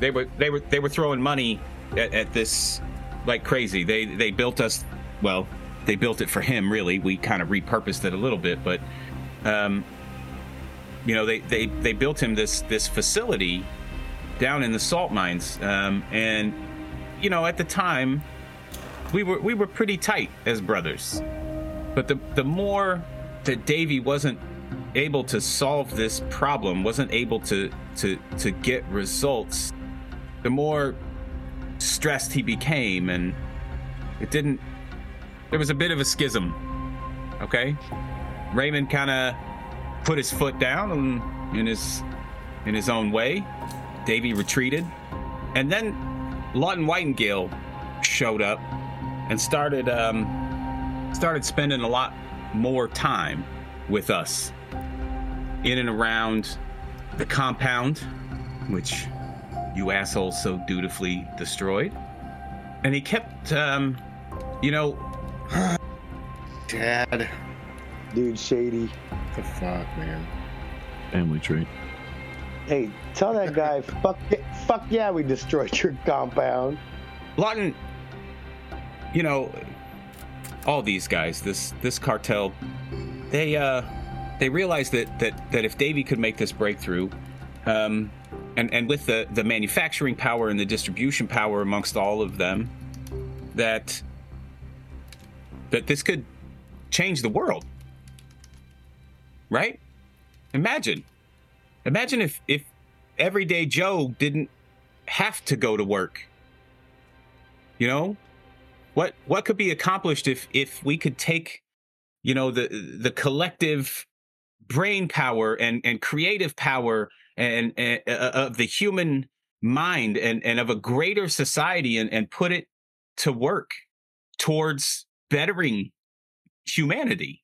They were they were they were throwing money at, at this like crazy. They they built us well. They built it for him. Really, we kind of repurposed it a little bit, but um, you know they, they they built him this this facility down in the salt mines, um, and you know at the time we were we were pretty tight as brothers. But the the more that Davy wasn't able to solve this problem, wasn't able to to to get results, the more stressed he became and it didn't there was a bit of a schism. Okay? Raymond kind of put his foot down in, in his in his own way. Davy retreated. And then Lawton Whitingale showed up and started um, started spending a lot more time with us in and around the compound, which you assholes so dutifully destroyed. And he kept, um, you know, Dad. Dude, shady. The fuck, man. Family trait. Hey, tell that guy, fuck, fuck yeah, we destroyed your compound. Lawton you know, all these guys, this this cartel, they uh, they realized that that that if Davy could make this breakthrough, um, and and with the the manufacturing power and the distribution power amongst all of them, that that this could change the world. Right? Imagine, imagine if if everyday Joe didn't have to go to work. You know, what what could be accomplished if if we could take you know the the collective brain power and and creative power and, and uh, of the human mind and and of a greater society and and put it to work towards bettering humanity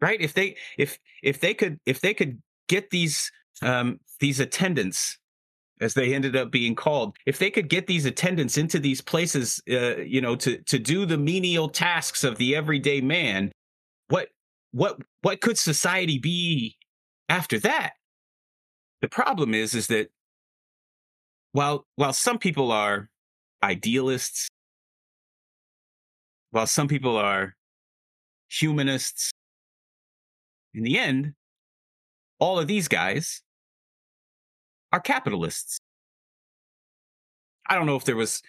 right? If they if if they could if they could get these um these attendants as they ended up being called if they could get these attendants into these places uh, you know to to do the menial tasks of the everyday man what what what could society be after that? The problem is is that while while some people are idealists while some people are humanists in the end all of these guys are capitalists. I don't know if there was,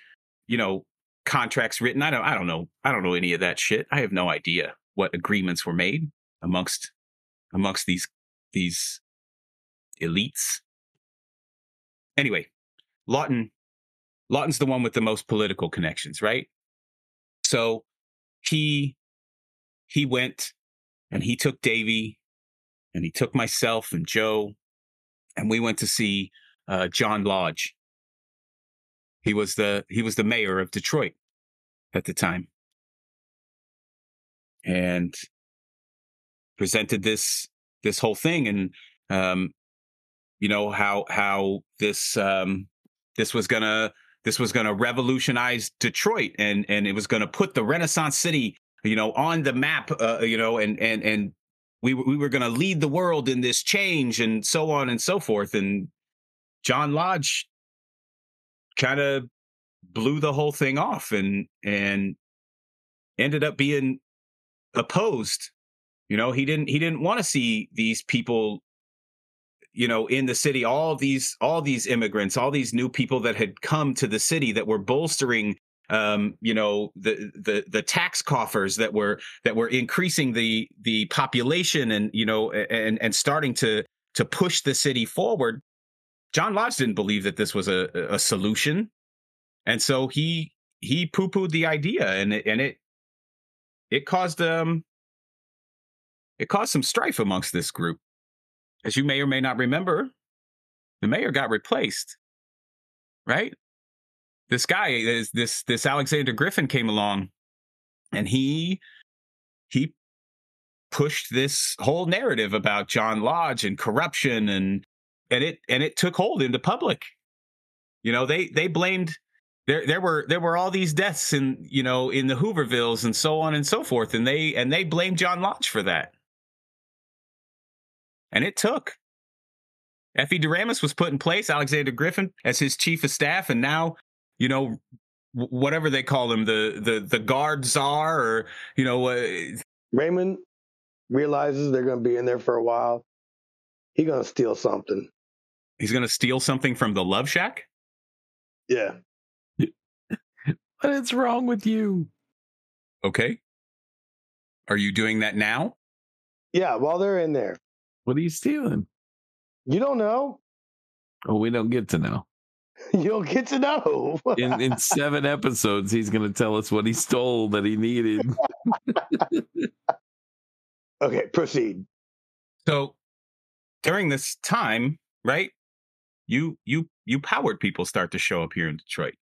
you know, contracts written. I don't I don't know. I don't know any of that shit. I have no idea what agreements were made amongst amongst these these elites. Anyway, Lawton Lawton's the one with the most political connections, right? So he he went and he took Davy and he took myself and Joe and we went to see uh, John Lodge. He was the he was the mayor of Detroit at the time, and presented this this whole thing and um, you know how how this um, this was gonna this was gonna revolutionize Detroit and and it was gonna put the Renaissance City you know on the map uh, you know and and and we we were going to lead the world in this change and so on and so forth and John Lodge kind of blew the whole thing off and and ended up being opposed. You know, he didn't he didn't want to see these people you know in the city all these all these immigrants all these new people that had come to the city that were bolstering um, you know the the the tax coffers that were that were increasing the the population and you know and and starting to to push the city forward. John lodge didn't believe that this was a a solution. And so he he poo-pooed the idea and it and it it caused um it caused some strife amongst this group as you may or may not remember the mayor got replaced right this guy is this this Alexander Griffin came along and he he pushed this whole narrative about John Lodge and corruption and and it and it took hold in the public. You know, they they blamed there there were there were all these deaths in you know in the Hoovervilles and so on and so forth and they and they blamed John Lodge for that. And it took. Effie Duramus was put in place, Alexander Griffin as his chief of staff, and now you know, whatever they call him, the the the guard czar, or you know, uh, Raymond realizes they're going to be in there for a while. He's going to steal something. He's going to steal something from the Love Shack. Yeah. what is wrong with you? Okay. Are you doing that now? Yeah, while they're in there. What are you stealing? You don't know. Oh, we don't get to know. You'll get to know. in in seven episodes, he's going to tell us what he stole that he needed. okay, proceed. So during this time, right? You you you powered people start to show up here in Detroit.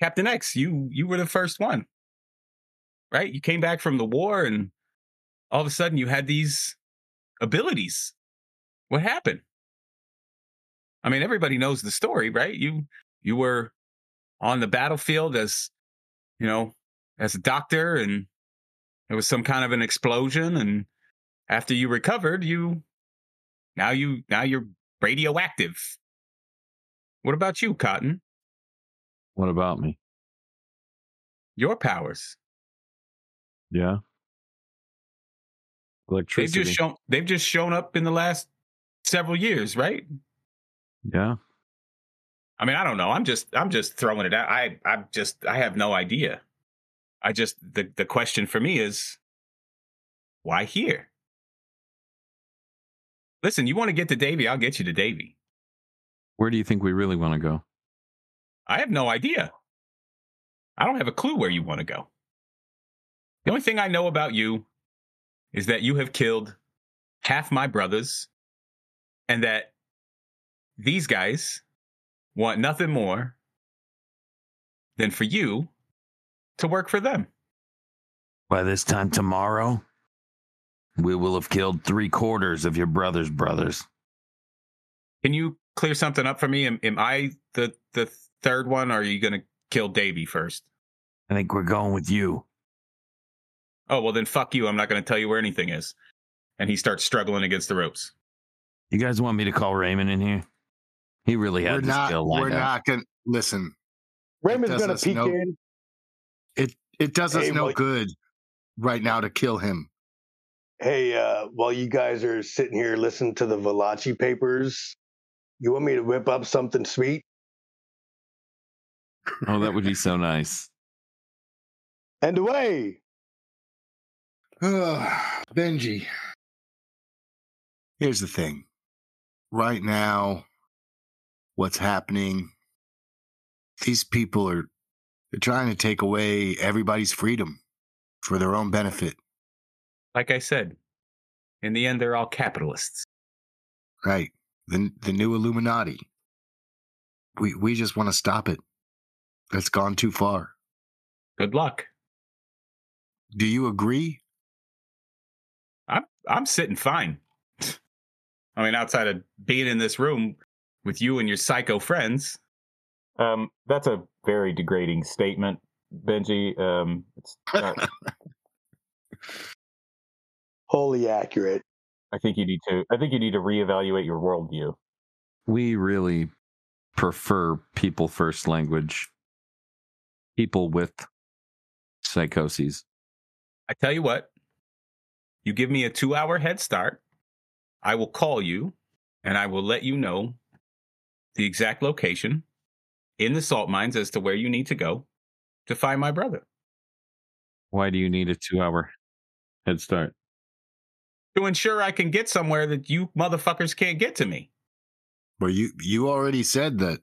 Captain X, you you were the first one. Right? You came back from the war and all of a sudden you had these abilities. What happened? I mean, everybody knows the story, right? You you were on the battlefield as you know as a doctor, and there was some kind of an explosion, and after you recovered, you now you now you're radioactive. What about you, Cotton? What about me? Your powers. Yeah. Electricity. They've just shown they've just shown up in the last several years, right? Yeah. I mean, I don't know. I'm just I'm just throwing it out. I I'm just I have no idea. I just the the question for me is why here? Listen, you want to get to Davy, I'll get you to Davy. Where do you think we really want to go? I have no idea. I don't have a clue where you want to go. The only thing I know about you is that you have killed half my brothers and that these guys want nothing more than for you to work for them. By this time tomorrow, we will have killed three quarters of your brother's brothers. Can you clear something up for me? Am, am I the the third one, or are you going to kill Davy first? I think we're going with you. Oh well, then fuck you. I'm not going to tell you where anything is. And he starts struggling against the ropes. You guys want me to call Raymond in here? He really had we're not. kill lined We're up. not gonna listen. Raymond's going to peek no- in. It it does us no well- good right now to kill him. Hey, uh, while you guys are sitting here listening to the Valachi papers, you want me to whip up something sweet? Oh, that would be so nice. And away. Benji. Here's the thing. Right now, what's happening? These people are they're trying to take away everybody's freedom for their own benefit. Like I said, in the end, they're all capitalists. Right. The the new Illuminati. We we just want to stop it. That's gone too far. Good luck. Do you agree? I'm I'm sitting fine. I mean, outside of being in this room with you and your psycho friends. Um, that's a very degrading statement, Benji. Um, it's not, Wholly accurate. I think you need to. I think you need to reevaluate your worldview. We really prefer people first language. People with psychoses. I tell you what, You give me a two hour head start. I will call you and I will let you know the exact location in the salt mines as to where you need to go to find my brother. Why do you need a two hour head start? To ensure I can get somewhere that you motherfuckers can't get to me. Well, you you already said that.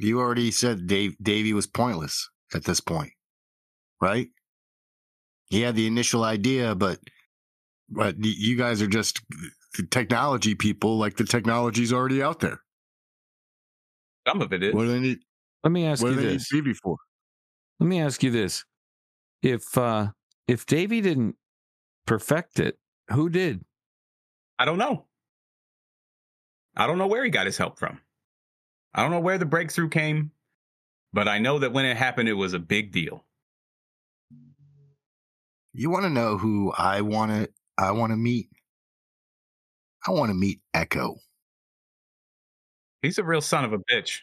You already said Dave Davy was pointless at this point, right? He had the initial idea, but but you guys are just technology people. Like the technology's already out there. Some of it is. What do they need? Let me ask What you do they need this. Davy for? Let me ask you this. If uh if Davy didn't perfect it, who did? I don't know. I don't know where he got his help from. I don't know where the breakthrough came, but I know that when it happened, it was a big deal. You want to know who I want to? I want to meet. I want to meet Echo. He's a real son of a bitch.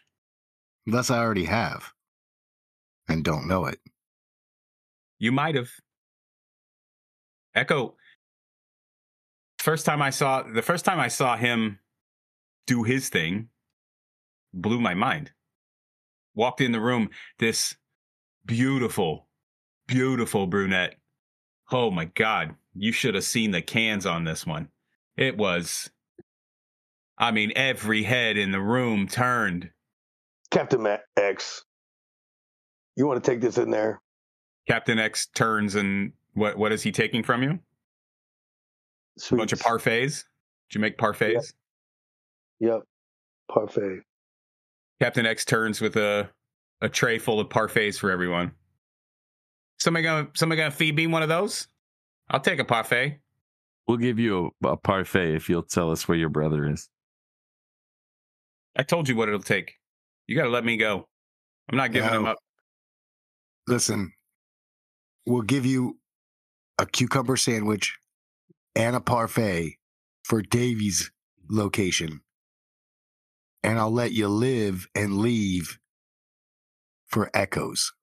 Thus, I already have, and don't know it. You might have. Echo. First time I saw the first time I saw him do his thing blew my mind. Walked in the room, this beautiful, beautiful brunette. Oh my god, you should have seen the cans on this one. It was I mean, every head in the room turned. Captain X, you want to take this in there? Captain X turns and what what is he taking from you? A bunch of parfaits? Did you make parfaits? Yep. Parfait. Captain X turns with a a tray full of parfaits for everyone. Somebody gonna somebody gonna feed me one of those? I'll take a parfait. We'll give you a, a parfait if you'll tell us where your brother is. I told you what it'll take. You gotta let me go. I'm not giving him up. Listen, we'll give you a cucumber sandwich and a parfait for Davy's location. And I'll let you live and leave for Echoes.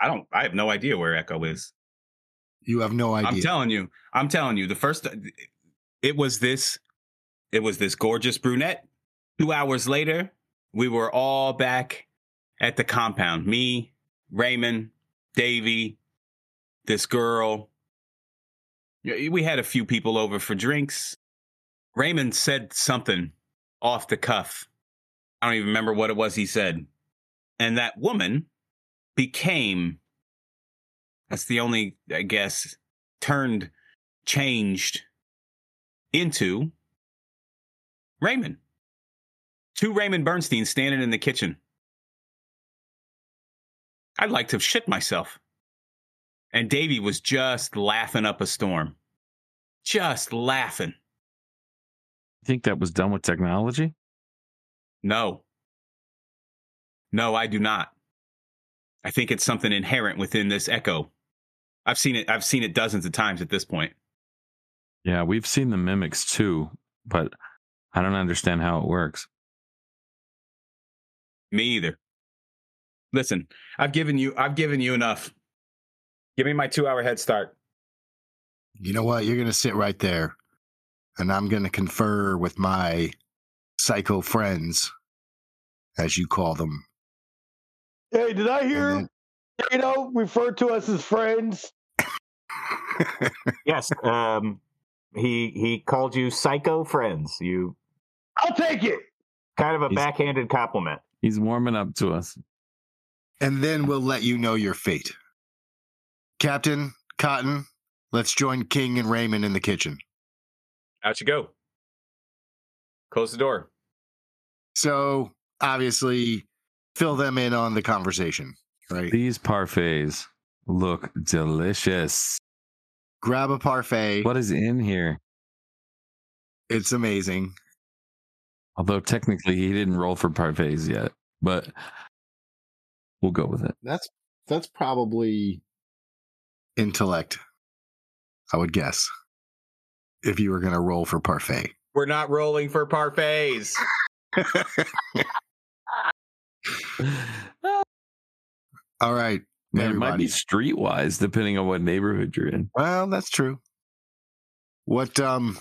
I don't I have no idea where Echo is. You have no idea. I'm telling you. I'm telling you. The first it was this it was this gorgeous brunette. Two hours later, we were all back at the compound. Me, Raymond, Davy, this girl. We had a few people over for drinks. Raymond said something off the cuff. I don't even remember what it was he said. And that woman became that's the only, I guess, turned, changed into Raymond. Two Raymond Bernstein standing in the kitchen. I'd like to shit myself. And Davy was just laughing up a storm. Just laughing. You think that was done with technology? No. No, I do not. I think it's something inherent within this echo. I've seen it I've seen it dozens of times at this point. Yeah, we've seen the mimics too, but I don't understand how it works. Me either. Listen, I've given you I've given you enough. Give me my 2-hour head start. You know what? You're going to sit right there. And I'm going to confer with my psycho friends, as you call them. Hey, did I hear And you know refer to us as friends? Then- Yes. Um, he he called you psycho friends. You I'll take it. kind of a He's- backhanded compliment. He's warming up to us. and then we'll let you know your fate. Captain Cotton, let's join King and Raymond in the kitchen. Out you go. Close the door. So, obviously, fill them in on the conversation, right? These parfaits look delicious. Grab a parfait. What is in here? It's amazing. Although technically he didn't roll for parfaits yet, but we'll go with it. That's that's probably intellect, I would guess. If you were going to roll for parfait. We're not rolling for parfaits. All right. Man, it might be streetwise depending on what neighborhood you're in. Well, that's true. What um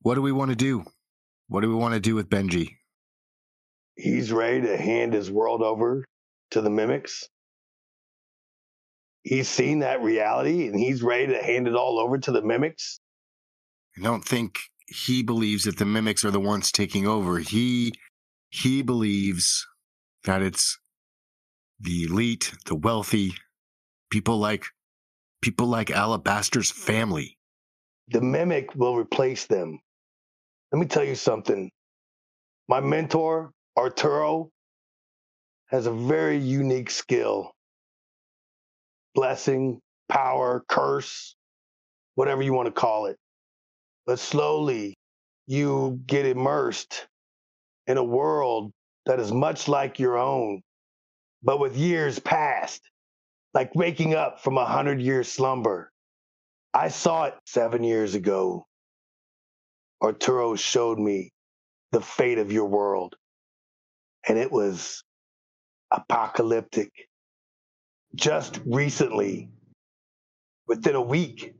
what do we want to do? What do we want to do with Benji? He's ready to hand his world over to the mimics. He's seen that reality and he's ready to hand it all over to the mimics. I don't think he believes that the mimics are the ones taking over. He he believes that it's the elite, the wealthy, people like people like Alabaster's family. The mimic will replace them. Let me tell you something. My mentor, Arturo, has a very unique skill. Blessing, power, curse, whatever you want to call it. But slowly you get immersed in a world that is much like your own, but with years past, like waking up from a hundred year slumber. I saw it seven years ago. Arturo showed me the fate of your world, and it was apocalyptic. Just recently, within a week,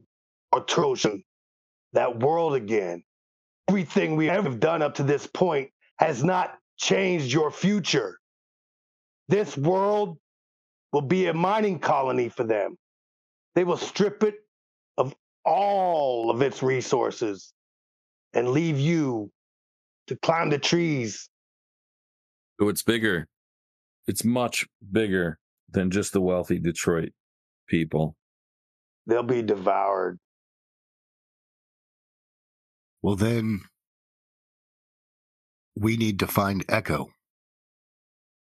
Arturo showed that world again. Everything we have done up to this point has not changed your future. This world will be a mining colony for them. They will strip it of all of its resources and leave you to climb the trees. So it's bigger. It's much bigger than just the wealthy Detroit people. They'll be devoured. Well then we need to find Echo.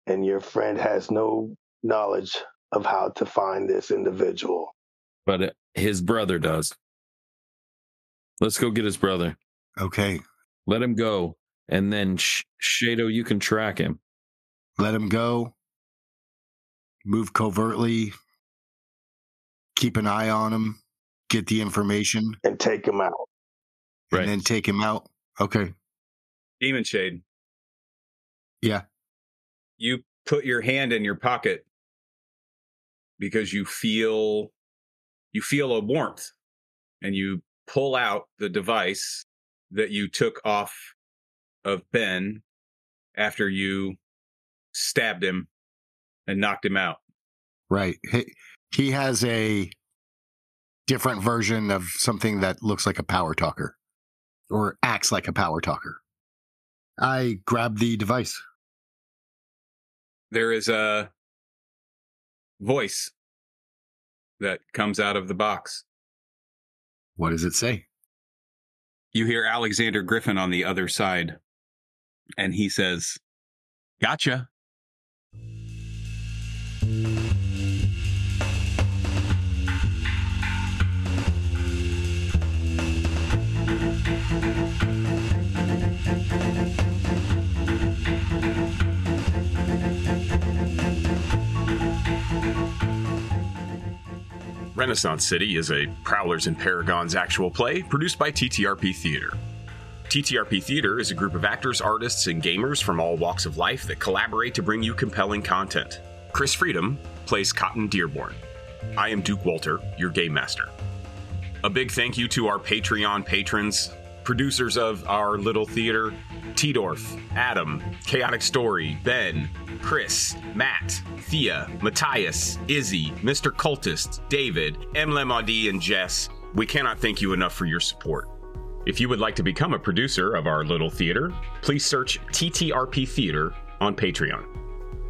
And your friend has no knowledge of how to find this individual. But uh, his brother does. Let's go get his brother. Okay. Let him go. And then, Sh- Shadow, you can track him. Let him go. Move covertly. Keep an eye on him. Get the information. And take him out. And Right. then take him out. Okay. Demon Shade. Yeah. You put your hand in your pocket because you feel you feel a warmth and you pull out the device that you took off of Ben after you stabbed him and knocked him out. Right. He, he has a different version of something that looks like a power talker or acts like a power talker. I grab the device. There is a voice that comes out of the box. What does it say? You hear Alexander Griffin on the other side, and he says, Gotcha. Renaissance City is a Prowlers and Paragons actual play produced by TTRP Theater. TTRP Theater is a group of actors, artists, and gamers from all walks of life that collaborate to bring you compelling content. Chris Freedom plays Cotton Dearborn. I am Duke Walter, your game master. A big thank you to our Patreon patrons, producers of our little theater Tidorf, Adam, Chaotic Story, Ben, Chris, Matt, Thea, Matthias, Izzy, Mr. Cultist, David, M. Lemadi, and Jess. We cannot thank you enough for your support. If you would like to become a producer of our little theater, please search TTRP Theater on Patreon.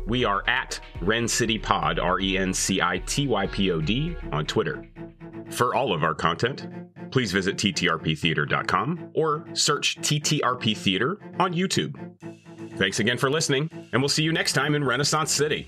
We are at Ren City Pod, R E N C I T Y P O D, on Twitter. For all of our content, please visit ttrptheater.com or search TTRP Theater on YouTube. Thanks again for listening, and we'll see you next time in Renaissance City.